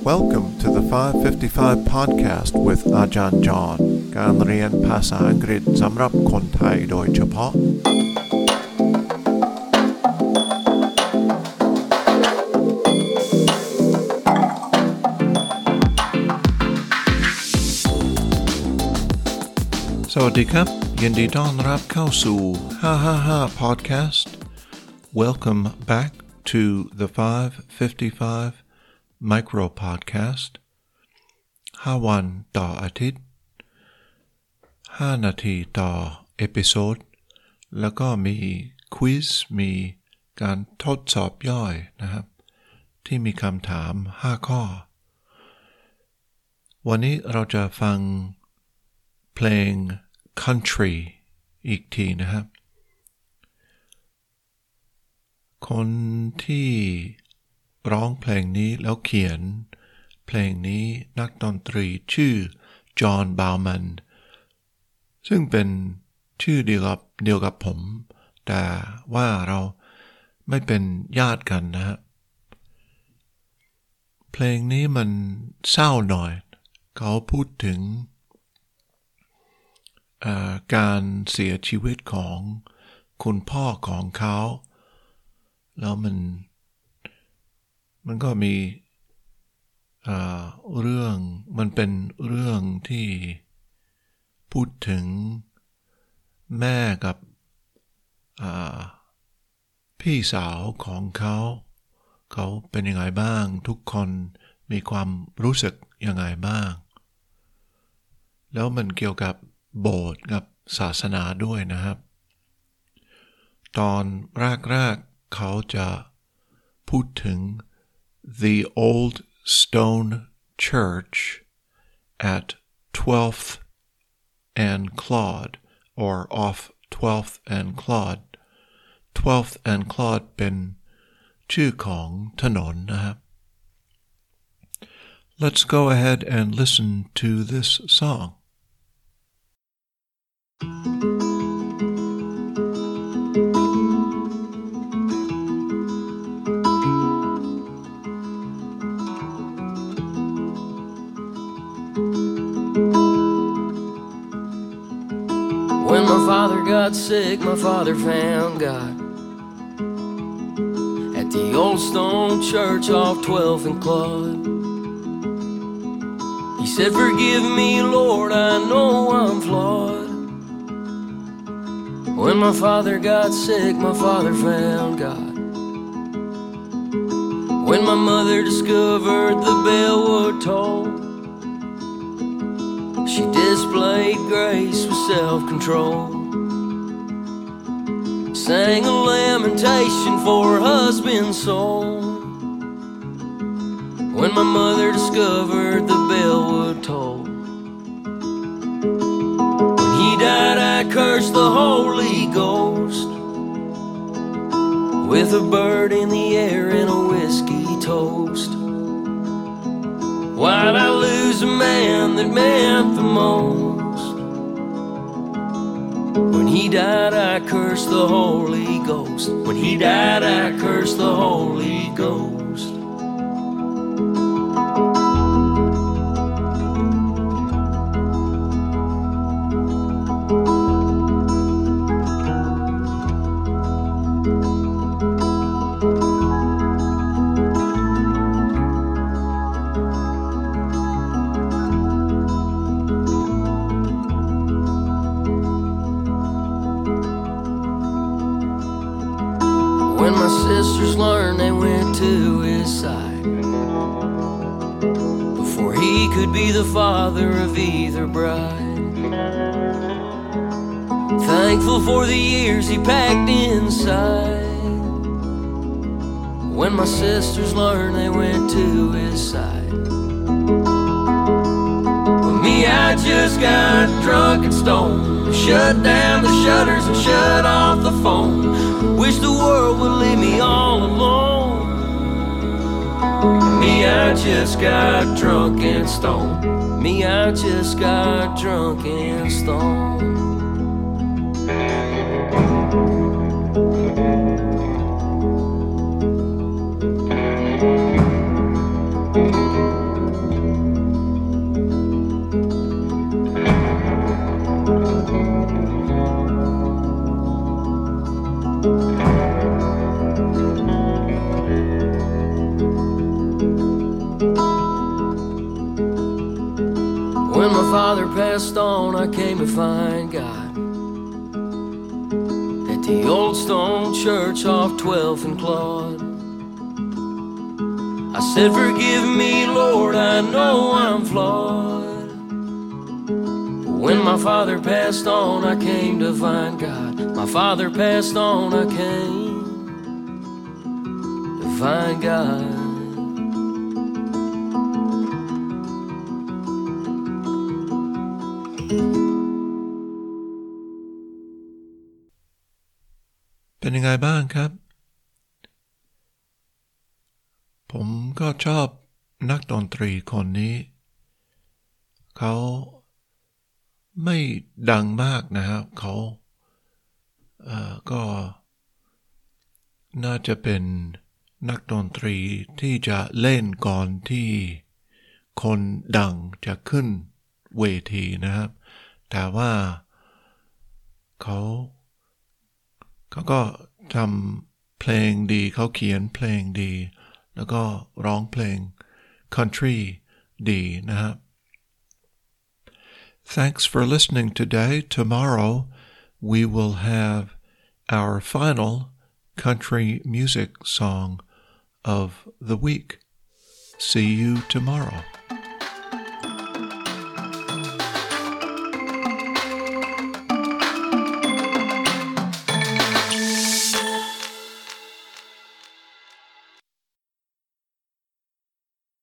Welcome to the 555 podcast with Ajahn John การเรียนภาษาอังกฤษสำหรับคนไทยโดยเฉพาะ สวัสดีครับ ยินดีต้อนรับเข้าสู่ 555 podcast Welcome back to the 555 micro podcast 5 วันต่ออาทิตย์ 5 นาทีต่อเอพิโซด แล้วก็มีควิสมีการทดสอบย่อยนะครับ ที่มีคำถาม 5 ข้อ วันนี้เราจะฟังเพลง country อีกทีนะครับ คนที่ ร้องเพลงนี้แล้วเขียน เพลงนี้นักดนตรีชื่อจอห์นบาวมันซึ่งเป็นชื่อเดียวกับเดียวกับผม แต่ว่าเราไม่เป็นญาติกันนะฮะเพลงนี้มันเศร้าหน่อย เขาพูดถึงการเสียชีวิตของคุณพ่อของเขา แล้วมัน มันก็มีเรื่องมันเป็นเรื่องที่พูดถึงแม่กับพี่สาวของเขา เขาเป็นยังไงบ้าง ทุกคนมีความรู้สึกยังไงบ้าง แล้วมันเกี่ยวกับโบสถ์กับศาสนาด้วยนะครับ ตอนแรกๆเขาจะพูดถึง the old stone church at 12th and Claude or off 12th and Claude 12th and Claude เป็นชื่อของถนนนะครับ Let's go ahead and listen to this song. When my father got sick, my father found God at the old stone church off 12th and Claude. He said, Forgive me, Lord, I know I'm flawed. When my father got sick, my father found God. When my mother discovered the bell would toll, she displayed grace with self control. Sang a lamentation for her husband's soul. When my mother discovered the bell would toll. When he died, I cursed the Holy Ghost. With a bird in the air and a whiskey toast. Why'd I lose a man that meant the most? When he died, I cursed the Holy Ghost. When he died, I cursed the Holy Ghost. When my sisters learned, they went to his side. Before he could be the father of either bride. Thankful for the years he packed inside. When my sisters learned, they went to his side. But me, I just got drunk and stoned. Shut down the shutters and shut off the phone. Wish the world would leave me all alone. Me, I just got drunk and stoned. Me, I just got drunk and stoned. Father passed on, I came to find God at the old stone church off 12th and Claude. I said, Forgive me, Lord, I know I'm flawed. When my father passed on, I came to find God. My father passed on, I came to find God. Ben ยังไงบ้างครับ ผมก็ชอบนักดนตรีคนนี้ เขาไม่ดังมากนะครับเขาเอ่อก็ น่าจะเป็นนักดนตรีที่จะเล่นก่อนที่คนดังจะขึ้นเวทีนะครับ แต่ว่าเขา เขาก็ทำเพลงดีเขาเขียนเพลงดี แล้วก็ร้องเพลง country ดีนะครับ Thanks for listening today. Tomorrow we will have our final country music song of the week. See you tomorrow.